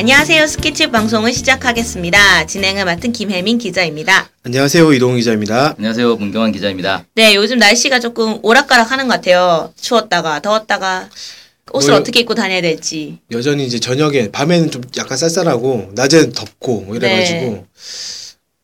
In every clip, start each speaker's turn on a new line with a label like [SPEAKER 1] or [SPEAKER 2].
[SPEAKER 1] 네, 안녕하세요. 스케치 방송을 시작하겠습니다. 진행을 맡은 김혜민 기자입니다.
[SPEAKER 2] 안녕하세요. 이동 기자입니다.
[SPEAKER 3] 안녕하세요. 문경환 기자입니다.
[SPEAKER 1] 네, 요즘 날씨가 조금 오락가락 하는 것 같아요. 추웠다가, 더웠다가, 옷을
[SPEAKER 2] 뭐,
[SPEAKER 1] 어떻게 입고 다녀야 될지.
[SPEAKER 2] 여전히 이제 저녁에 밤에는 좀 약간 쌀쌀하고 낮에는 덥고 뭐 이래가지고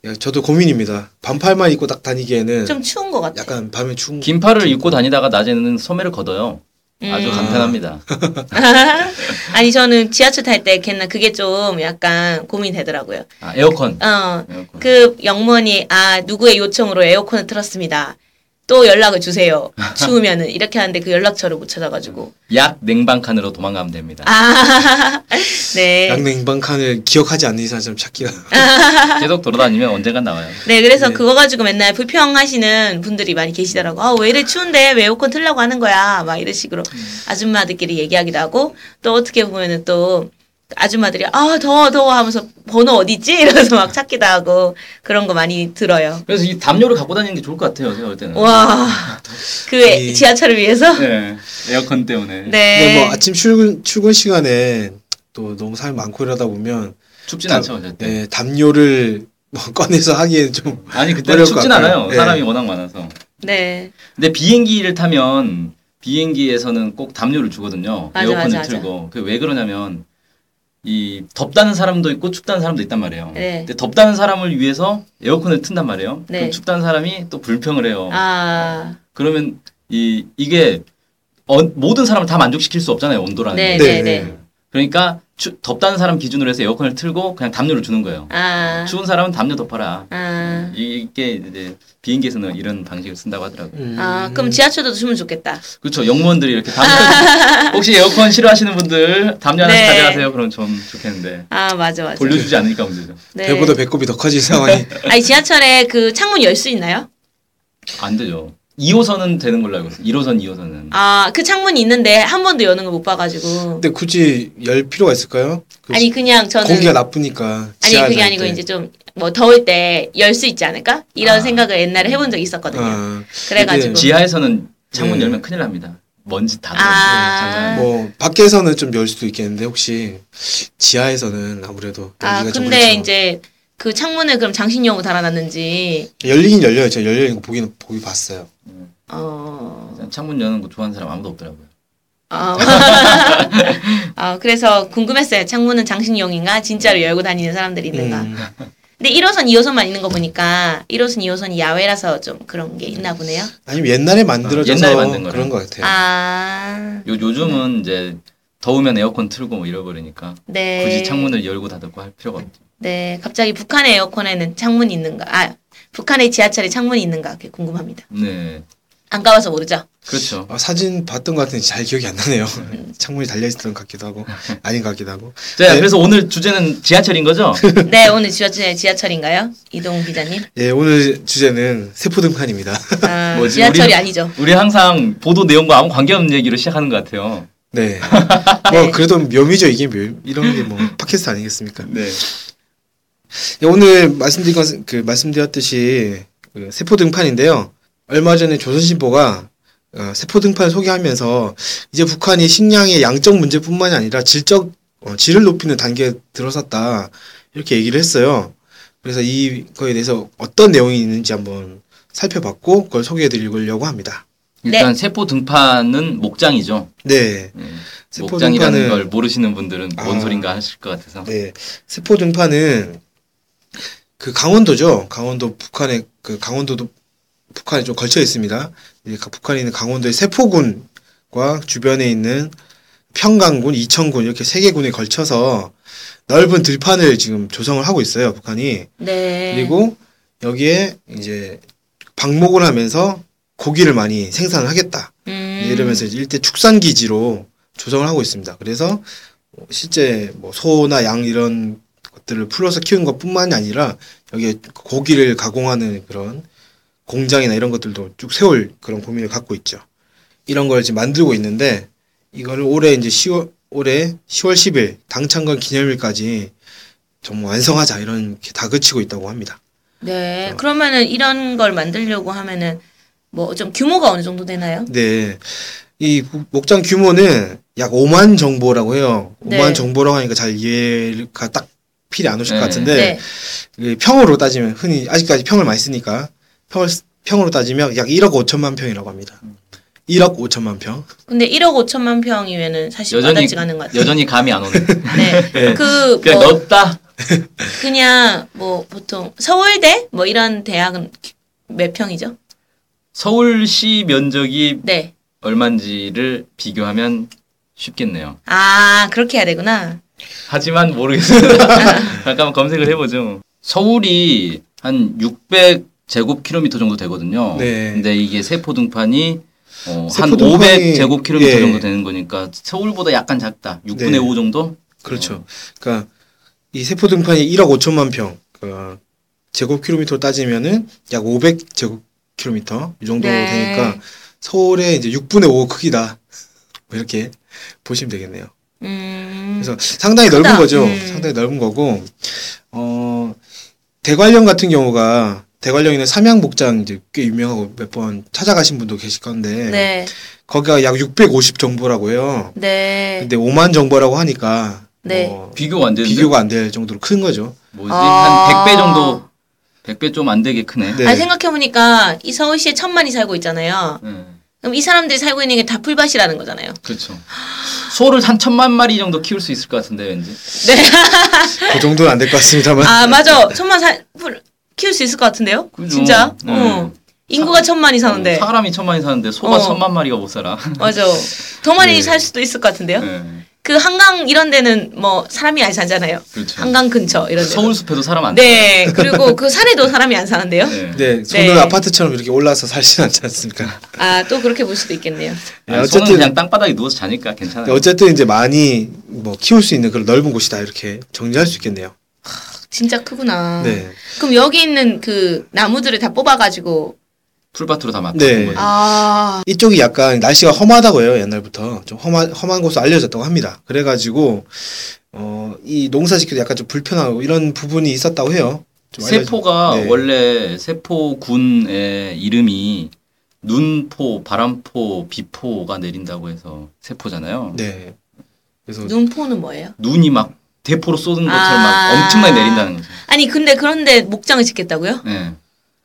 [SPEAKER 2] 야, 저도 고민입니다. 반팔만 입고 딱 다니기에는
[SPEAKER 1] 좀 추운 것 같아요.
[SPEAKER 2] 약간 밤에 추운
[SPEAKER 3] 긴팔을 입고 다니다가 낮에는 소매를 걷어요. 아주
[SPEAKER 1] 음.
[SPEAKER 3] 간편합니다.
[SPEAKER 1] 아니, 저는 지하철 탈 때 걔는 그게 좀 약간 고민되더라고요.
[SPEAKER 3] 아, 에어컨.
[SPEAKER 1] 어,
[SPEAKER 3] 에어컨.
[SPEAKER 1] 그 영문이, 아, 누구의 요청으로 에어컨을 틀었습니다. 또 연락을 주세요. 추우면은. 이렇게 하는데 그 연락처를 못 찾아가지고.
[SPEAKER 3] 약 냉방 칸으로 도망가면 됩니다.
[SPEAKER 1] 아, 네.
[SPEAKER 2] 양냉방 칸을 기억하지 않는 이상 좀 찾기가
[SPEAKER 3] 계속 돌아다니면 언젠간 나와요.
[SPEAKER 1] 네, 그래서
[SPEAKER 2] 네.
[SPEAKER 1] 그거 가지고 맨날 불평하시는 분들이 많이 계시더라고. 아, 왜 이래 추운데 왜 에어컨 틀려고 하는 거야? 막 이런 식으로 아줌마들끼리 얘기하기도 하고 또 어떻게 보면은 또 아줌마들이 아, 더워, 더워 하면서 번호 어디있지? 이러면서 막 찾기도 하고 그런 거 많이 들어요.
[SPEAKER 3] 그래서 이 담요를 갖고 다니는 게 좋을 것 같아요. 제가 볼 때는.
[SPEAKER 1] 와, 그
[SPEAKER 2] 이-
[SPEAKER 1] 지하철을 위해서?
[SPEAKER 3] 네. 에어컨 때문에.
[SPEAKER 2] 근데
[SPEAKER 1] 네.
[SPEAKER 2] 뭐 아침 출근 출근 시간에 또 너무 사람이 많고 이러다 보면
[SPEAKER 3] 춥진
[SPEAKER 2] 담-
[SPEAKER 3] 않죠, 절대.
[SPEAKER 2] 네, 담요를 뭐 꺼내서 하기에는 좀
[SPEAKER 3] 아니,
[SPEAKER 2] 것
[SPEAKER 3] 춥진. 않아요.
[SPEAKER 2] 네.
[SPEAKER 3] 사람이 워낙 많아서.
[SPEAKER 1] 네.
[SPEAKER 3] 근데 비행기를 타면 비행기에서는 꼭 담요를 주거든요.
[SPEAKER 1] 맞아,
[SPEAKER 3] 에어컨을
[SPEAKER 1] 맞아.
[SPEAKER 3] 틀고. 그 왜 그러냐면 이 덥다는 사람도 있고 춥다는 사람도 있단 말이에요.
[SPEAKER 1] 네.
[SPEAKER 3] 근데 덥다는 사람을 위해서 에어컨을 튼단 말이에요.
[SPEAKER 1] 네.
[SPEAKER 3] 그럼 춥다는 사람이 또 불평을 해요.
[SPEAKER 1] 아,
[SPEAKER 3] 그러면 이 이게 어, 모든 사람을 다 만족시킬 수 없잖아요. 온도라는
[SPEAKER 1] 네,
[SPEAKER 3] 게.
[SPEAKER 1] 네, 네.
[SPEAKER 3] 그러니까 추, 덥다는 사람 기준으로 해서 에어컨을 틀고 그냥 담요를 주는 거예요.
[SPEAKER 1] 아,
[SPEAKER 3] 추운 사람은 담요 덮어라.
[SPEAKER 1] 아.
[SPEAKER 3] 이게 이제 비행기에서는 이런 방식을 쓴다고 하더라고요.
[SPEAKER 2] 음,
[SPEAKER 1] 아, 그럼 지하철도 주면 좋겠다.
[SPEAKER 3] 그렇죠. 영무원들이 이렇게 담요 혹시 에어컨 싫어하시는 분들 담요 하나씩
[SPEAKER 1] 네.
[SPEAKER 3] 가져가세요. 그럼 좀 좋겠는데
[SPEAKER 1] 아, 맞아, 맞아.
[SPEAKER 3] 돌려주지 않으니까 문제죠.
[SPEAKER 1] 네.
[SPEAKER 2] 배보다 배꼽이 더 커진 상황이
[SPEAKER 1] 아니, 지하철에 그 창문 열 수 있나요?
[SPEAKER 3] 안 되죠. 2호선은 되는 걸로 알고 있어요. 1호선, 2호선은.
[SPEAKER 1] 아, 그 창문이 있는데 한 번도 여는 걸 못 봐가지고.
[SPEAKER 2] 근데 굳이 열 필요가 있을까요? 그
[SPEAKER 1] 아니, 그냥 저는.
[SPEAKER 2] 공기가 나쁘니까
[SPEAKER 1] 아니, 그게 아니고
[SPEAKER 2] 때.
[SPEAKER 1] 이제 좀 뭐 더울 때 열 수 있지 않을까? 이런
[SPEAKER 3] 아.
[SPEAKER 1] 생각을 옛날에 해본 적이 있었거든요.
[SPEAKER 2] 아,
[SPEAKER 1] 그래가지고.
[SPEAKER 3] 지하에서는 창문
[SPEAKER 2] 네.
[SPEAKER 3] 열면 큰일 납니다. 먼지 다
[SPEAKER 1] 아.
[SPEAKER 2] 뭐 밖에서는 좀 열 수도 있겠는데 혹시 지하에서는 아무래도
[SPEAKER 1] 아,
[SPEAKER 2] 좀
[SPEAKER 1] 근데
[SPEAKER 2] 그렇죠.
[SPEAKER 1] 이제 그 창문을 그럼 장식용으로 달아놨는지,
[SPEAKER 2] 열리긴 열려요. 제가 열리는 거 보기는 보기 봤어요.
[SPEAKER 1] 어,
[SPEAKER 3] 창문 여는 거 좋아하는 사람 아무도 없더라고요.
[SPEAKER 1] 아, 아, 그래서 궁금했어요. 창문은 장식용인가? 진짜로 열고 다니는 사람들이 있는가?
[SPEAKER 2] 음,
[SPEAKER 1] 근데 1호선, 2호선만 있는 거 보니까 1호선, 2호선이 야외라서 좀 그런 게 있나 보네요.
[SPEAKER 2] 아니면 옛날에 만들어져서
[SPEAKER 3] 옛날에 만든 거라.
[SPEAKER 2] 그런 것 같아요.
[SPEAKER 1] 아,
[SPEAKER 3] 요, 요즘은 이제 더우면 에어컨 틀고 뭐 잃어버리니까
[SPEAKER 1] 네.
[SPEAKER 3] 굳이 창문을 열고 닫고 할 필요가 없죠.
[SPEAKER 1] 네, 갑자기 북한의 에어컨에는 창문이 있는가? 아, 북한의 지하철에 창문이 있는가? 그게 궁금합니다.
[SPEAKER 3] 네.
[SPEAKER 1] 안 가봐서 모르죠?
[SPEAKER 3] 그렇죠.
[SPEAKER 2] 아, 사진 봤던 것 같은데 잘 기억이 안 나네요.
[SPEAKER 1] 음.
[SPEAKER 2] 창문이 달려 있었던 것 같기도 하고 아닌 것 같기도 하고.
[SPEAKER 3] 자,
[SPEAKER 2] 네.
[SPEAKER 3] 그래서 오늘 주제는 지하철인 거죠?
[SPEAKER 1] 네, 오늘 지하철, 지하철인가요? 이동 기자님?
[SPEAKER 2] 예, 오늘 주제는 세포 등판입니다.
[SPEAKER 1] 아,
[SPEAKER 3] 뭐지?
[SPEAKER 1] 지하철이
[SPEAKER 3] 우리는-
[SPEAKER 1] 아니죠.
[SPEAKER 3] 우리 항상 보도 내용과 아무 관계없는 얘기로 시작하는 것 같아요.
[SPEAKER 2] 네.
[SPEAKER 1] 네.
[SPEAKER 2] 뭐 그래도 묘미죠 이게 묘. 이런 게 뭐 팟캐스트 아니겠습니까?
[SPEAKER 3] 네.
[SPEAKER 2] 예, 오늘 말씀드린 것은 그 말씀드렸듯이 그 세포 등판인데요. 얼마 전에 조선신보가 어, 세포 등판을 소개하면서 이제 북한이 식량의 양적 문제뿐만이 아니라 질적 어, 질을 높이는 단계에 들어섰다 이렇게 얘기를 했어요. 그래서 이거에 대해서 어떤 내용이 있는지 한번 살펴봤고 그걸 소개해드리려고 합니다.
[SPEAKER 3] 일단 세포 등판은 목장이죠.
[SPEAKER 2] 네,
[SPEAKER 3] 네.
[SPEAKER 2] 세포
[SPEAKER 3] 목장이라는
[SPEAKER 2] 등판은-
[SPEAKER 3] 걸 모르시는 분들은 뭔
[SPEAKER 2] 아.
[SPEAKER 3] 소린가 하실 것 같아서.
[SPEAKER 2] 네, 세포 등판은 그 강원도죠. 강원도 북한의 그 강원도도 북한에 좀 걸쳐 있습니다. 북한에 있는 강원도의 세포군과 주변에 있는 평강군, 이천군 이렇게 세 개 군에 걸쳐서 넓은 들판을 지금 조성을 하고 있어요. 북한이
[SPEAKER 1] 네.
[SPEAKER 2] 그리고 여기에 이제 방목을 하면서 고기를 많이 생산을 하겠다.
[SPEAKER 1] 음,
[SPEAKER 2] 이러면서 일대 축산 기지로 조성을 하고 있습니다. 그래서 실제 뭐 소나 양 이런 것들을 풀어서 키우는 것뿐만이 아니라 여기에 고기를 가공하는 그런 공장이나 이런 것들도 쭉 세울 그런 고민을 갖고 있죠. 이런 걸 지금 만들고 있는데 이거를 올해 이제 10월 올해 10월 10일 당창건 기념일까지 정말 완성하자 이런 게 다그치고 있다고 합니다.
[SPEAKER 1] 네. 그러면은 이런 걸 만들려고 하면은 뭐 좀 규모가 어느 정도 되나요?
[SPEAKER 2] 네. 이 목- 목장 규모는 약 5만 정보라고 해요.
[SPEAKER 1] 네.
[SPEAKER 2] 5만 정보라고 하니까 잘 이해가 딱 필이 안 오실
[SPEAKER 3] 네.
[SPEAKER 2] 것 같은데
[SPEAKER 1] 네.
[SPEAKER 2] 이게 평으로 따지면 흔히 아직까지 평을 많이 쓰니까 평을 쓰- 평으로 따지면 약 1억 5천만 평이라고 합니다. 1억 5천만 평.
[SPEAKER 1] 근데 1억 5천만 평이면은 사실
[SPEAKER 3] 여전히
[SPEAKER 1] 않은 것 같아요.
[SPEAKER 3] 여전히 감이 안 오네.
[SPEAKER 1] 네.
[SPEAKER 2] 네.
[SPEAKER 1] 그
[SPEAKER 3] 그냥
[SPEAKER 1] 뭐
[SPEAKER 3] 넓다.
[SPEAKER 1] 그냥 뭐 보통 서울대 뭐 이런 대학은 몇 평이죠?
[SPEAKER 3] 서울시 면적이
[SPEAKER 1] 네.
[SPEAKER 3] 얼마인지를 비교하면 쉽겠네요.
[SPEAKER 1] 아 그렇게 해야 되구나.
[SPEAKER 3] 하지만 모르겠습니다. 잠깐만 검색을 해보죠. 서울이 한 600 제곱킬로미터 정도 되거든요.
[SPEAKER 2] 네.
[SPEAKER 3] 근데 이게 세포 등판이 어, 한
[SPEAKER 2] 세포 등판이
[SPEAKER 3] 500 제곱킬로미터
[SPEAKER 2] 예.
[SPEAKER 3] 정도 되는 거니까 서울보다 약간 작다. 6분의
[SPEAKER 2] 네.
[SPEAKER 3] 5 정도?
[SPEAKER 2] 그렇죠. 그러니까 이 세포 등판이 1억 5천만 평. 그 제곱킬로미터로 따지면은 약 500 제곱킬로미터 이 정도
[SPEAKER 1] 네.
[SPEAKER 2] 되니까 서울의 이제 6분의 5 크기다. 뭐 이렇게 보시면 되겠네요.
[SPEAKER 1] 음.
[SPEAKER 2] 그래서 상당히
[SPEAKER 1] 크다.
[SPEAKER 2] 넓은 거죠.
[SPEAKER 1] 음.
[SPEAKER 2] 상당히 넓은 거고, 어, 대관령 같은 경우가, 대관령에는 삼양목장 이제 꽤 유명하고 몇 번 찾아가신 분도 계실 건데,
[SPEAKER 1] 네.
[SPEAKER 2] 거기가 약 650 정보라고 해요.
[SPEAKER 1] 네.
[SPEAKER 2] 근데 5만 정보라고 하니까,
[SPEAKER 1] 네.
[SPEAKER 2] 뭐
[SPEAKER 3] 비교가 안 되는데?
[SPEAKER 2] 비교가 안 될 정도로 큰 거죠.
[SPEAKER 3] 뭐지?
[SPEAKER 1] 아.
[SPEAKER 3] 한 100배 정도, 100배 좀 안 되게 크네.
[SPEAKER 2] 네.
[SPEAKER 1] 아니 생각해 보니까 이 서울시에 천만이 살고 있잖아요.
[SPEAKER 3] 네.
[SPEAKER 1] 그럼 이 사람들이 살고 있는 게 다 풀밭이라는 거잖아요.
[SPEAKER 3] 그렇죠. 소를 한 천만 마리 정도 키울 수 있을 것 같은데 왠지.
[SPEAKER 2] 그 정도는 안 될 것 같습니다만.
[SPEAKER 1] 아 맞아. 천만 살 풀, 키울 수 있을 것 같은데요?
[SPEAKER 3] 그죠.
[SPEAKER 1] 진짜?
[SPEAKER 3] 네.
[SPEAKER 1] 어. 인구가 천만이 사는데.
[SPEAKER 3] 어, 사람이 천만이 사는데 소가
[SPEAKER 1] 어.
[SPEAKER 3] 천만 마리가 못 살아.
[SPEAKER 1] 맞아. 더 많이
[SPEAKER 2] 네.
[SPEAKER 1] 살 수도 있을 것 같은데요?
[SPEAKER 3] 네.
[SPEAKER 1] 그 한강 이런 데는 뭐 사람이 안 살잖아요.
[SPEAKER 3] 그렇죠.
[SPEAKER 1] 한강 근처 이런 데.
[SPEAKER 3] 서울 숲에도 사람 안 사.
[SPEAKER 1] 네. 그리고 그 산에도 사람이 안 사는데요.
[SPEAKER 3] 네.
[SPEAKER 2] 네, 손을
[SPEAKER 1] 네.
[SPEAKER 2] 아파트처럼 이렇게 올라서 살진 않지 않습니까?
[SPEAKER 1] 아 또 그렇게 볼 수도 있겠네요.
[SPEAKER 2] 네,
[SPEAKER 3] 아니,
[SPEAKER 2] 어쨌든-
[SPEAKER 3] 소는 그냥 땅바닥에 누워서 자니까 괜찮아요.
[SPEAKER 2] 네, 어쨌든 이제 많이 뭐 키울 수 있는 그런 넓은 곳이다 이렇게 정리할 수 있겠네요.
[SPEAKER 1] 진짜 크구나.
[SPEAKER 2] 네.
[SPEAKER 1] 그럼 여기 있는 그 나무들을 다 뽑아가지고
[SPEAKER 3] 풀밭으로 다 막힌
[SPEAKER 2] 네.
[SPEAKER 3] 거죠.
[SPEAKER 1] 아
[SPEAKER 2] 이쪽이 약간 날씨가 험하다고 해요 옛날부터 좀 험한 험한 곳으로 알려졌다고 합니다. 그래가지고 어 이 농사 짓기도 약간 좀 불편하고 이런 부분이 있었다고 해요. 좀
[SPEAKER 3] 세포가
[SPEAKER 2] 네.
[SPEAKER 3] 원래 세포군의 이름이 눈포, 바람포, 비포가 내린다고 해서 세포잖아요.
[SPEAKER 2] 네. 그래서
[SPEAKER 1] 눈포는 뭐예요?
[SPEAKER 3] 눈이 막 대포로 쏟은 것처럼
[SPEAKER 1] 아.
[SPEAKER 3] 막 엄청나게 내린다는 거죠.
[SPEAKER 1] 아니 근데 그런데 목장을 짓겠다고요?
[SPEAKER 3] 네.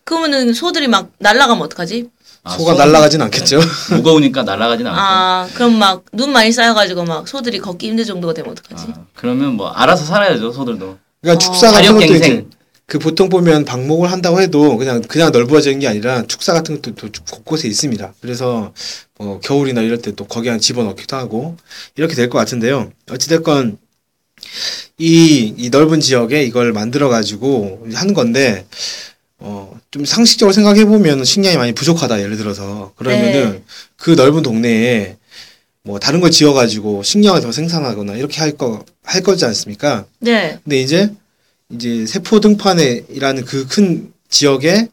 [SPEAKER 1] 그러면은 소들이 막 날아가면 어떡하지?
[SPEAKER 3] 아,
[SPEAKER 2] 소가 날아가진 않겠죠.
[SPEAKER 3] 네. 무거우니까 날아가진 않고.
[SPEAKER 1] 아 그럼 막 눈 많이 쌓여가지고 막 소들이 걷기 힘들 정도가 되면 어떡하지?
[SPEAKER 3] 아, 그러면 뭐 알아서 살아야죠 소들도.
[SPEAKER 2] 그러니까
[SPEAKER 1] 어.
[SPEAKER 2] 축사 같은 것도 이제. 그 보통 보면 방목을 한다고 해도 그냥 그냥 넓어지는 게 아니라 축사 같은 것도 또 곳곳에 있습니다. 그래서 뭐 겨울이나 이럴 때 또 거기 안 집어넣기도 하고 이렇게 될 것 같은데요. 어찌됐건 이, 이 넓은 지역에 이걸 만들어 가지고 한 건데 어, 좀 상식적으로 생각해 보면 식량이 많이 부족하다 예를 들어서 그러면은
[SPEAKER 1] 네.
[SPEAKER 2] 그 넓은 동네에 뭐 다른 걸 지어 가지고 식량을 더 생산하거나 이렇게 할 거 할 거지 않습니까?
[SPEAKER 1] 네.
[SPEAKER 2] 근데 이제 이제 세포 등판에라는 그 큰 지역에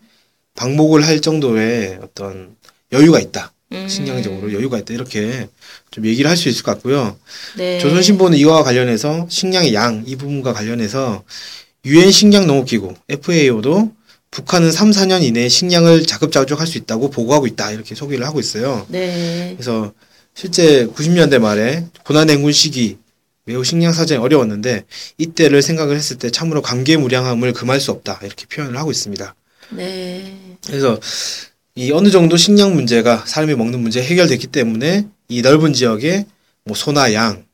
[SPEAKER 2] 방목을 할 정도의 어떤 여유가 있다.
[SPEAKER 1] 음,
[SPEAKER 2] 식량적으로 여유가 있다. 이렇게 좀 얘기를 할 수 있을 것 같고요.
[SPEAKER 1] 네.
[SPEAKER 2] 조선신보는 이와 관련해서 식량의 양 이 부분과 관련해서 유엔 식량 농업기구 FAO도 북한은 3, 4년 이내에 식량을 자급자족할 수 있다고 보고하고 있다. 이렇게 소개를 하고 있어요.
[SPEAKER 1] 네.
[SPEAKER 2] 그래서 실제 90년대 말에 고난 행군 시기 매우 식량 사정이 어려웠는데 이때를 생각을 했을 때 참으로 감개무량함을 금할 수 없다 이렇게 표현을 하고 있습니다.
[SPEAKER 1] 네.
[SPEAKER 2] 그래서 이 어느 정도 식량 문제가 사람이 먹는 문제 해결됐기 때문에 이 넓은 지역에 뭐 소나 양,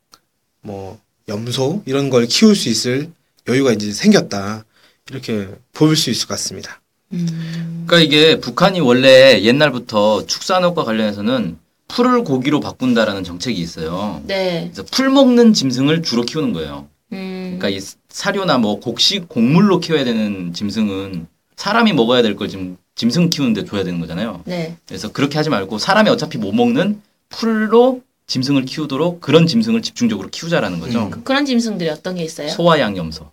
[SPEAKER 2] 뭐 염소 이런 걸 키울 수 있을 여유가 이제 생겼다 이렇게 볼 수 있을 것 같습니다.
[SPEAKER 1] 음,
[SPEAKER 3] 그러니까 이게 북한이 원래 옛날부터 축산업과 관련해서는 풀을 고기로 바꾼다라는 정책이 있어요.
[SPEAKER 1] 네.
[SPEAKER 3] 그래서 풀 먹는 짐승을 주로 키우는 거예요.
[SPEAKER 1] 음,
[SPEAKER 3] 그러니까 이 사료나 뭐 곡식 곡물로 키워야 되는 짐승은 사람이 먹어야 될 걸 지금 짐승 키우는데 줘야 되는 거잖아요.
[SPEAKER 1] 네.
[SPEAKER 3] 그래서 그렇게 하지 말고 사람이 어차피 못 먹는 풀로 짐승을 키우도록 그런 짐승을 집중적으로 키우자라는 거죠.
[SPEAKER 2] 음.
[SPEAKER 1] 그런 짐승들이 어떤 게 있어요?
[SPEAKER 3] 소와 양, 염소.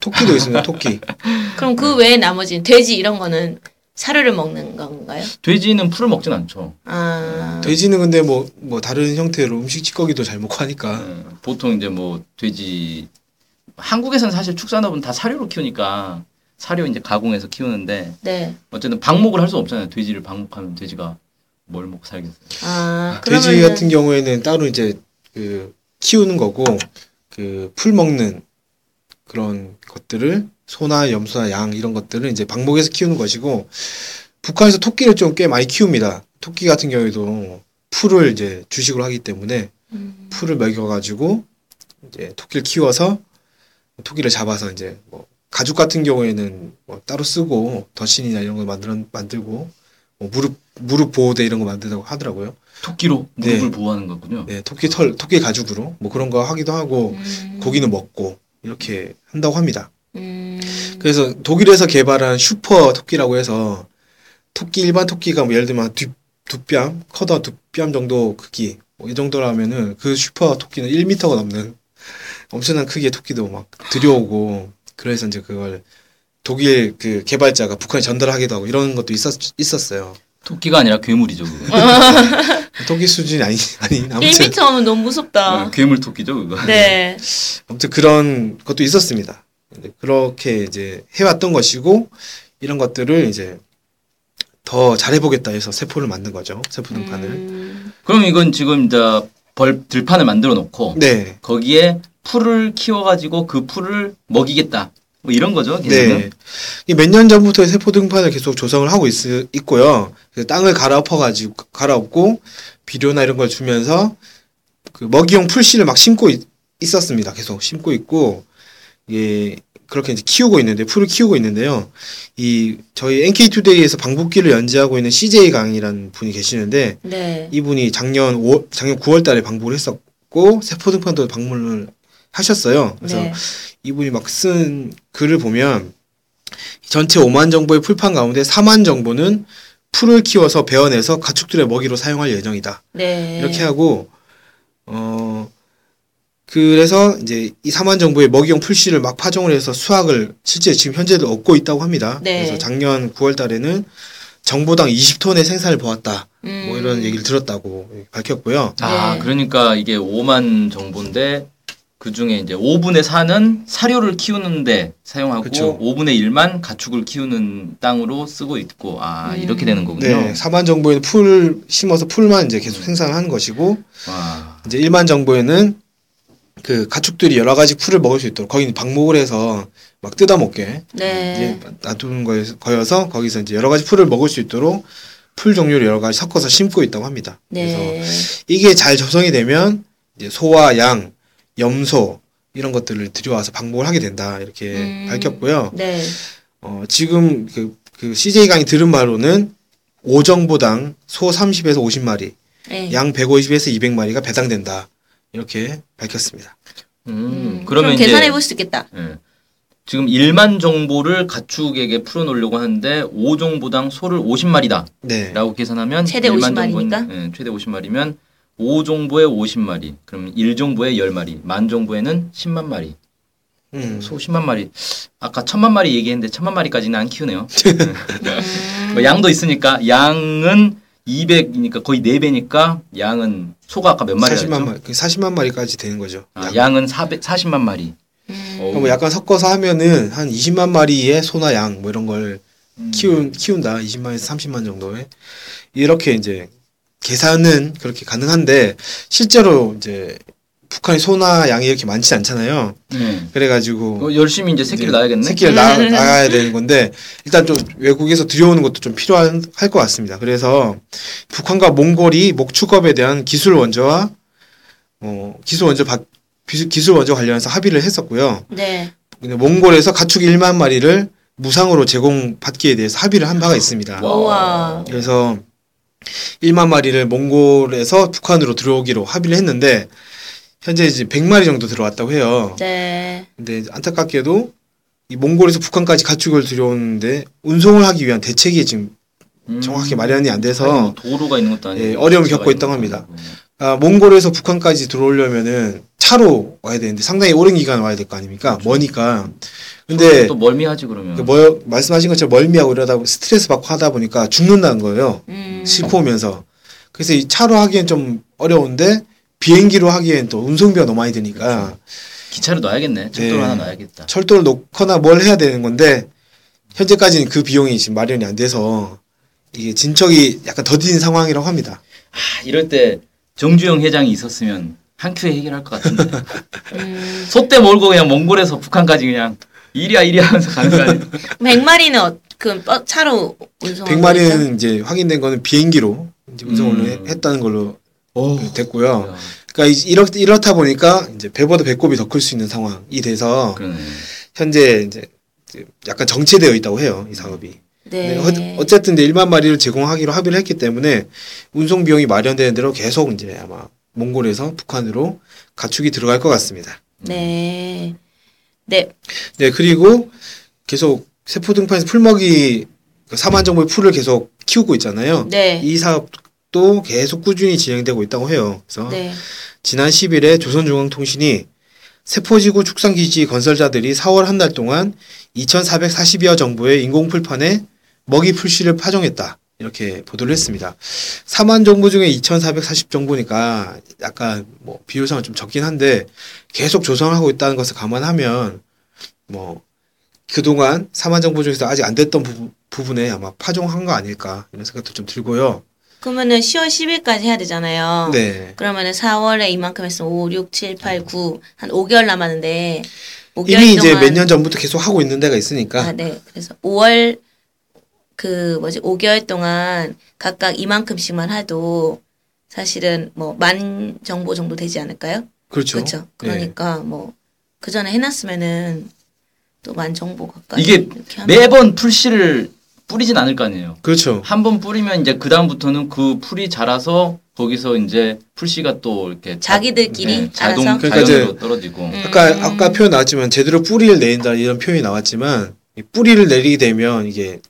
[SPEAKER 2] 토끼도 있습니다. 토끼.
[SPEAKER 1] 그럼 그 외에 나머지 돼지 이런 거는 사료를 먹는 건가요?
[SPEAKER 3] 돼지는 풀을 먹진 않죠.
[SPEAKER 1] 아.
[SPEAKER 2] 돼지는 근데 뭐 뭐 다른 형태로 음식 찌꺼기도 잘 먹고 하니까
[SPEAKER 3] 예, 보통 이제 뭐 돼지 한국에서는 사실 축산업은 다 사료로 키우니까 사료 이제 가공해서 키우는데
[SPEAKER 1] 네.
[SPEAKER 3] 어쨌든 방목을 할 수 없잖아요. 돼지를 방목하면 돼지가 뭘 먹고 살겠어요.
[SPEAKER 1] 아,
[SPEAKER 2] 돼지
[SPEAKER 1] 그러면은
[SPEAKER 2] 같은 경우에는 따로 이제 그 키우는 거고 그 풀 먹는 그런 것들을 소나 염소나 양 이런 것들을 이제 방목에서 키우는 것이고 북한에서 토끼를 좀 꽤 많이 키웁니다. 토끼 같은 경우에도 풀을 이제 주식으로 하기 때문에
[SPEAKER 1] 음.
[SPEAKER 2] 풀을 먹여가지고 이제 토끼를 키워서 토끼를 잡아서 이제 뭐 가죽 같은 경우에는 뭐 따로 쓰고 덧신이나 이런 거 만들어 만들고 뭐 무릎 무릎 보호대 이런 거 만든다고 하더라고요.
[SPEAKER 3] 토끼로
[SPEAKER 2] 네.
[SPEAKER 3] 무릎을 보호하는 거군요.
[SPEAKER 2] 네, 토끼 털 토끼 가죽으로 뭐 그런 거 하기도 하고
[SPEAKER 1] 음.
[SPEAKER 2] 고기는 먹고 이렇게 한다고 합니다.
[SPEAKER 1] 음.
[SPEAKER 2] 그래서 독일에서 개발한 슈퍼 토끼라고 해서 토끼 일반 토끼가 뭐 예를 들면 두, 두 뼘, 커다 두 뼘 정도 크기 뭐 이 정도라면은 그 슈퍼 토끼는 1미터가 넘는 엄청난 크기의 토끼도 막 들여오고 그래서 이제 그걸 독일 그 개발자가 북한에 전달하기도 하고 이런 것도 있었 있었어요.
[SPEAKER 3] 토끼가 아니라 괴물이죠. 그거.
[SPEAKER 2] 토끼 수준이 아니 아니 아무튼
[SPEAKER 1] 1m 하면 너무 무섭다.
[SPEAKER 3] 어, 괴물 토끼죠, 그거.
[SPEAKER 1] 네.
[SPEAKER 2] 아무튼 그런 것도 있었습니다. 그렇게 이제 해왔던 것이고 이런 것들을 이제 더 잘해보겠다 해서 세포를 만든 거죠. 세포 등판을.
[SPEAKER 1] 음.
[SPEAKER 3] 그럼 이건 지금 이제 벌 들판을 만들어 놓고
[SPEAKER 2] 네.
[SPEAKER 3] 거기에 풀을 키워가지고 그 풀을 먹이겠다. 뭐 이런 거죠. 걔네는.
[SPEAKER 2] 네. 몇 년 전부터 세포 등판을 계속 조성을 하고 있, 있고요. 땅을 갈아엎어가지고, 갈아엎고, 비료나 이런 걸 주면서, 그 먹이용 풀씨를 막 심고 있, 었습니다 계속 심고 있고, 이게, 그렇게 이제 키우고 있는데, 풀을 키우고 있는데요. 이, 저희 NK투데이에서 방북기를 연재하고 있는 CJ 강이라는 분이 계시는데,
[SPEAKER 1] 네.
[SPEAKER 2] 이분이 작년 5, 작년 9월 달에 방북을 했었고, 세포 등판도 방문을 하셨어요. 그래서
[SPEAKER 1] 네.
[SPEAKER 2] 이분이 막 쓴 글을 보면 전체 5만 정보의 풀판 가운데 4만 정보는 풀을 키워서 베어내서 가축들의 먹이로 사용할 예정이다.
[SPEAKER 1] 네.
[SPEAKER 2] 이렇게 하고 어 그래서 이제 이 4만 정보의 먹이용 풀씨를 막 파종을 해서 수확을 실제 지금 현재도 얻고 있다고 합니다.
[SPEAKER 1] 네.
[SPEAKER 2] 그래서 작년 9월 달에는 정보당 20톤의 생산을 보았다.
[SPEAKER 1] 음.
[SPEAKER 2] 뭐 이런 얘기를 들었다고 밝혔고요.
[SPEAKER 3] 아,
[SPEAKER 1] 네.
[SPEAKER 3] 그러니까 이게 5만 정보인데 그 중에 이제 5분의 4는 사료를 키우는데 사용하고
[SPEAKER 2] 그쵸.
[SPEAKER 3] 5분의 1만 가축을 키우는 땅으로 쓰고 있고 아
[SPEAKER 1] 음.
[SPEAKER 3] 이렇게 되는 거군요.
[SPEAKER 2] 네, 4만 정보에는 풀 심어서 풀만 이제 계속 생산을 하는 것이고
[SPEAKER 3] 와.
[SPEAKER 2] 이제 일반 정보에는 그 가축들이 여러 가지 풀을 먹을 수 있도록 거기 방목을 해서 막 뜯어 먹게
[SPEAKER 1] 네.
[SPEAKER 2] 이제 놔두는 거여서, 거여서 거기서 이제 여러 가지 풀을 먹을 수 있도록 풀 종류를 여러 가지 섞어서 심고 있다고 합니다. 그래서
[SPEAKER 1] 네.
[SPEAKER 2] 이게 잘 조성이 되면 이제 소와 양, 염소 이런 것들을 들여와서 방목을 하게 된다 이렇게
[SPEAKER 1] 음.
[SPEAKER 2] 밝혔고요.
[SPEAKER 1] 네.
[SPEAKER 2] 어, 지금 그, 그 CJ 강이 들은 바로는 오정보당 소 30에서 50마리,
[SPEAKER 1] 네.
[SPEAKER 2] 양 150에서 200마리가 배당된다. 이렇게 밝혔습니다.
[SPEAKER 3] 음,
[SPEAKER 1] 음,
[SPEAKER 3] 그러면
[SPEAKER 1] 계산해 볼 수 있겠다.
[SPEAKER 3] 예. 지금 1만 정보를 가축에게 풀어놓으려고 하는데 5정보당 소를 50마리다.
[SPEAKER 2] 네.
[SPEAKER 3] 라고 계산하면
[SPEAKER 1] 최대
[SPEAKER 3] 1만
[SPEAKER 1] 50마리
[SPEAKER 3] 정보는-
[SPEAKER 1] 니까?
[SPEAKER 3] 예, 최대 50마리면 5정보에 50마리. 그럼 1정보에 10마리. 만 정보에는 10만 마리.
[SPEAKER 2] 음.
[SPEAKER 3] 소 10만 마리. 아까 1000만 마리 얘기했는데 1000만 마리까지는 안 키우네요.
[SPEAKER 1] 음.
[SPEAKER 3] 뭐 양도 있으니까 양은 200이니까 거의 4배니까 양은 소가 아까 몇 마리였죠?
[SPEAKER 2] 40만 마리, 40만 마리까지 되는 거죠.
[SPEAKER 3] 아,
[SPEAKER 2] 양.
[SPEAKER 3] 양은 400, 40만 마리.
[SPEAKER 1] 음.
[SPEAKER 3] 어.
[SPEAKER 2] 그럼 뭐 약간 섞어서 하면은 한 20만 마리의 소나 양 뭐 이런 걸
[SPEAKER 3] 음.
[SPEAKER 2] 키운 키운다. 20만에서 30만 정도에 이렇게 이제 계산은 그렇게 가능한데 실제로 이제 북한의 소나 양이 이렇게 많지 않잖아요.
[SPEAKER 3] 네.
[SPEAKER 2] 그래가지고
[SPEAKER 3] 어, 열심히 이제 새끼를 낳아야겠네.
[SPEAKER 2] 새끼를 낳아, 낳아야 되는 건데 일단 좀 외국에서 들여오는 것도 좀 필요할 것 같습니다. 그래서 북한과 몽골이 목축업에 대한 기술 원조와 어, 기술 원조 받, 기술- 원조 관련해서 합의를 했었고요.
[SPEAKER 1] 네.
[SPEAKER 2] 몽골에서 가축 1만 마리를 무상으로 제공받기에 대해서 합의를 한 바가 있습니다.
[SPEAKER 3] 와.
[SPEAKER 2] 그래서 1만 마리를 몽골에서 북한으로 들어오기로 합의를 했는데 현재 이제 100마리 정도 들어왔다고 해요.
[SPEAKER 1] 네.
[SPEAKER 2] 근데 안타깝게도 이 몽골에서 북한까지 가축을 들여오는데 운송을 하기 위한 대책이 지금
[SPEAKER 3] 음.
[SPEAKER 2] 정확히 마련이 안 돼서
[SPEAKER 3] 아니, 뭐 도로가 있는 것도 아니고
[SPEAKER 2] 예, 어려움을 겪고 있다고 합니다.
[SPEAKER 3] 아,
[SPEAKER 2] 몽골에서 북한까지 들어오려면은 차로 와야 되는데 상당히 오랜 기간 와야 될 거 아닙니까? 머니까. 근데
[SPEAKER 3] 또 멀미하지 그러면.
[SPEAKER 2] 그 뭐, 말씀하신 것처럼 멀미하고 이러다 스트레스 받고 하다 보니까 죽는다는 거예요.
[SPEAKER 1] 음.
[SPEAKER 2] 싣고 오면서. 그래서 이 차로 하기엔 좀 어려운데 비행기로 하기엔 또 운송비가 너무 많이 드니까
[SPEAKER 3] 기차를 놔야겠네. 철도를
[SPEAKER 2] 네.
[SPEAKER 3] 하나 놔야겠다.
[SPEAKER 2] 철도를 놓거나 뭘 해야 되는 건데 현재까지는 그 비용이 지금 마련이 안 돼서 이게 진척이 약간 더딘 상황이라고 합니다.
[SPEAKER 3] 아, 이럴 때 정주영 회장이 있었으면 한 큐에 해결할 것 같은데.
[SPEAKER 1] 음,
[SPEAKER 3] 소떼 몰고 그냥 몽골에서 북한까지 그냥 이리야 이리야 하면서 가는 거 아니에요?
[SPEAKER 1] 100마리는 어, 그 버- 차로 운송.
[SPEAKER 2] 100마리는 이제 확인된 거는 비행기로 이제 운송을
[SPEAKER 3] 음.
[SPEAKER 2] 했다는 걸로
[SPEAKER 3] 오.
[SPEAKER 2] 됐고요. 그러니까 이- 이렇, 이렇다 보니까 이제 배보다 배꼽이 더 클 수 있는 상황이 돼서
[SPEAKER 3] 그러네.
[SPEAKER 2] 현재 이제 약간 정체되어 있다고 해요 이 사업이.
[SPEAKER 1] 네.
[SPEAKER 2] 네, 어- 어쨌든 이제 1만 마리를 제공하기로 합의를 했기 때문에 운송 비용이 마련되는 대로 계속 이제 아마 몽골에서 북한으로 가축이 들어갈 것 같습니다.
[SPEAKER 1] 네. 네.
[SPEAKER 2] 네 그리고 계속 세포 등판에서 풀먹이 그 사만 정도의 풀을 계속 키우고 있잖아요.
[SPEAKER 1] 네.
[SPEAKER 2] 이 사업도 계속 꾸준히 진행되고 있다고 해요. 그래서
[SPEAKER 1] 네.
[SPEAKER 2] 지난 10일에 조선중앙통신이 세포지구 축산기지 건설자들이 4월 한 달 동안 2,440여 정부의 인공풀판에 먹이 풀씨를 파종했다. 이렇게 보도를 했습니다. 4만 정부 중에 2,440 정부니까 약간 뭐 비율상은 좀 적긴 한데 계속 조성하고 있다는 것을 감안하면 뭐 그동안 4만 정부 중에서 아직 안 됐던 부분, 부분에 아마 파종한 거 아닐까 이런 생각도 좀 들고요.
[SPEAKER 1] 그러면은 10월 10일까지 해야 되잖아요.
[SPEAKER 2] 네.
[SPEAKER 1] 그러면은 4월에 이만큼 했으면 5, 6, 7, 8, 9. 한 5개월 남았는데 5개월
[SPEAKER 2] 이미 이제 몇 년 전부터 계속 하고 있는 데가 있으니까
[SPEAKER 1] 아, 네. 그래서 5월 그 뭐지 5개월 동안 각각 이만큼씩만 해도 사실은 뭐 만 정보 정도 되지 않을까요?
[SPEAKER 2] 그렇죠.
[SPEAKER 1] 그렇죠. 그러니까 뭐그 전에 해놨으면은 또 만 정보 가까이
[SPEAKER 3] 이게 매번 풀씨를 뿌리진 않을 거 아니에요.
[SPEAKER 2] 그렇죠.
[SPEAKER 3] 한 번 뿌리면 이제 그 다음부터는 그 풀이 자라서 거기서 이제 풀씨가 또 이렇게 자-
[SPEAKER 1] 자기들끼리
[SPEAKER 3] 네, 자동
[SPEAKER 1] 알아서
[SPEAKER 2] 그러니까
[SPEAKER 3] 자연으로 떨어지고
[SPEAKER 1] 음.
[SPEAKER 2] 아까 아까 표현 나왔지만 제대로 뿌리를 내린다 이런 표현이 나왔지만 이 뿌리를 내리게 되면 이게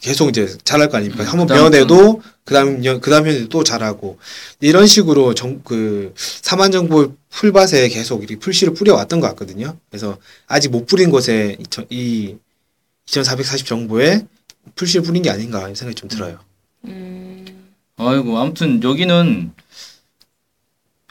[SPEAKER 2] 계속 이제 자랄 거 아닙니까?
[SPEAKER 3] 음,
[SPEAKER 2] 한번 베어내도 그다음 년- 그다음 해에도 또 자라고 이런 식으로 정 그 사만 정부 풀밭에 계속 이렇게 풀씨를 뿌려왔던 것 같거든요. 그래서 아직 못 뿌린 곳에 이, 저- 이2,440 정부에 풀씨를 뿌린 게 아닌가 이런 생각이 좀 들어요.
[SPEAKER 1] 음,
[SPEAKER 3] 아이고 아무튼 여기는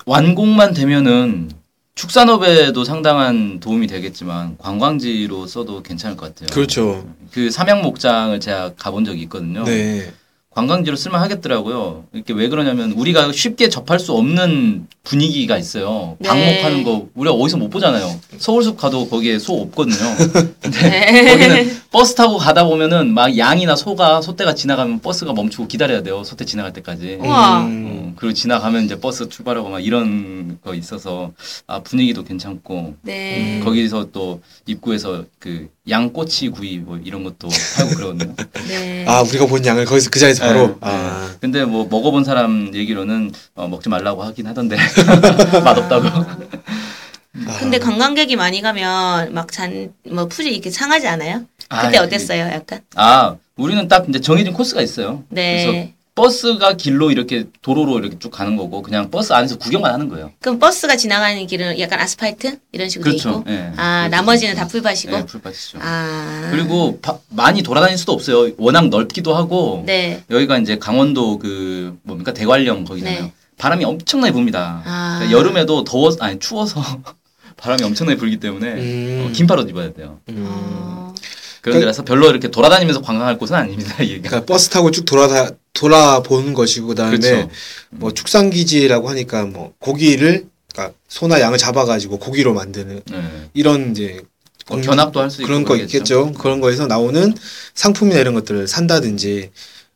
[SPEAKER 3] 완공만 되면은 축산업에도 상당한 도움이 되겠지만 관광지로 써도 괜찮을 것 같아요.
[SPEAKER 2] 그렇죠.
[SPEAKER 3] 그 삼양 목장을 제가 가본 적이 있거든요.
[SPEAKER 2] 네.
[SPEAKER 3] 관광지로 쓸만 하겠더라고요. 이렇게 왜 그러냐면 우리가 쉽게 접할 수 없는 분위기가 있어요.
[SPEAKER 1] 네.
[SPEAKER 3] 방목하는 거 우리가 어디서 못 보잖아요. 서울숲 가도 거기에 소 없거든요. 근데
[SPEAKER 1] 네.
[SPEAKER 3] 거기는 버스 타고 가다 보면은 막 양이나 소가 소떼가 지나가면 버스가 멈추고 기다려야 돼요. 소떼 지나갈 때까지.
[SPEAKER 2] 음.
[SPEAKER 3] 어, 그리고 지나가면 이제 버스 출발하고 막 이런 거 있어서 아 분위기도 괜찮고
[SPEAKER 1] 네.
[SPEAKER 2] 음.
[SPEAKER 3] 거기서 또 입구에서 그 양꼬치 구이 뭐 이런 것도 팔고 그러거든요.
[SPEAKER 1] 네.
[SPEAKER 2] 아 우리가 본 양을 거기서 그 자리에서 바로
[SPEAKER 3] 네.
[SPEAKER 2] 아
[SPEAKER 3] 근데 뭐 먹어본 사람 얘기로는 어, 먹지 말라고 하긴 하던데 맛없다고.
[SPEAKER 2] 아.
[SPEAKER 1] 근데 관광객이 많이 가면 막 잔 뭐 풀이 이렇게 상하지 않아요?
[SPEAKER 3] 아,
[SPEAKER 1] 그때 어땠어요? 약간?
[SPEAKER 3] 아 우리는 딱 이제 정해진 코스가 있어요. 그래서
[SPEAKER 1] 네.
[SPEAKER 3] 버스가 길로 이렇게 도로로 이렇게 쭉 가는 거고 그냥 버스 안에서 구경만 하는 거예요.
[SPEAKER 1] 그럼 버스가 지나가는 길은 약간 아스팔트 이런 식으로 돼
[SPEAKER 3] 그렇죠.
[SPEAKER 1] 있고.
[SPEAKER 3] 예.
[SPEAKER 1] 아
[SPEAKER 3] 그렇죠.
[SPEAKER 1] 나머지는 다 풀밭이고.
[SPEAKER 3] 네, 풀밭이죠.
[SPEAKER 1] 아.
[SPEAKER 3] 그리고 바- 많이 돌아다닐 수도 없어요. 워낙 넓기도 하고
[SPEAKER 1] 네.
[SPEAKER 3] 여기가 이제 강원도 그 뭡니까 대관령 거기잖아요.
[SPEAKER 1] 네.
[SPEAKER 3] 바람이 엄청나게 붑니다.
[SPEAKER 1] 아.
[SPEAKER 3] 그러니까 여름에도 더워 아니 추워서 바람이 엄청나게 불기 때문에
[SPEAKER 2] 음.
[SPEAKER 3] 어, 긴팔 옷 입어야 돼요.
[SPEAKER 2] 음.
[SPEAKER 1] 어.
[SPEAKER 3] 그런 데라서 별로 이렇게 돌아다니면서 관광할 곳은 아닙니다.
[SPEAKER 2] 그러니까 버스 타고 쭉 돌아다 돌아보는 것이고 그다음에
[SPEAKER 3] 그렇죠.
[SPEAKER 2] 뭐 축산 기지라고 하니까 뭐 고기를 그러니까 소나 양을 잡아가지고 고기로 만드는
[SPEAKER 3] 네.
[SPEAKER 2] 이런 이제
[SPEAKER 3] 뭐 견학도 할 수 있고
[SPEAKER 2] 그런 거. 있겠죠. 그런 거에서 나오는 상품이나 이런 것들을 산다든지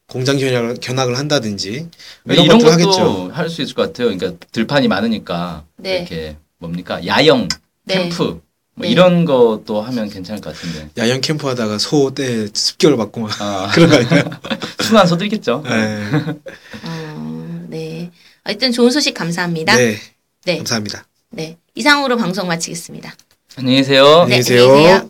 [SPEAKER 2] 공장 견학을, 견학을 한다든지 이런,
[SPEAKER 3] 이런
[SPEAKER 2] 것들
[SPEAKER 3] 것도
[SPEAKER 2] 하겠죠.
[SPEAKER 3] 할수 있을 것 같아요. 그러니까 들판이 많으니까
[SPEAKER 1] 네.
[SPEAKER 3] 이렇게 뭡니까 야영
[SPEAKER 1] 네.
[SPEAKER 3] 캠프 뭐
[SPEAKER 1] 네.
[SPEAKER 3] 이런 것도 하면 괜찮을 것 같은데.
[SPEAKER 2] 야영 캠프 하다가 소 때 습격을 받고 막
[SPEAKER 3] 아,
[SPEAKER 2] 그런 거 아닐까요?
[SPEAKER 3] 순한 소들겠죠.
[SPEAKER 2] 네.
[SPEAKER 1] 어, 네. 하여튼 좋은 소식 감사합니다. 네.
[SPEAKER 2] 네. 감사합니다.
[SPEAKER 1] 네. 이상으로 방송 마치겠습니다.
[SPEAKER 3] 안녕히 계세요.
[SPEAKER 2] 안녕히
[SPEAKER 1] 네,
[SPEAKER 2] 계세요.
[SPEAKER 1] 안녕히 계세요.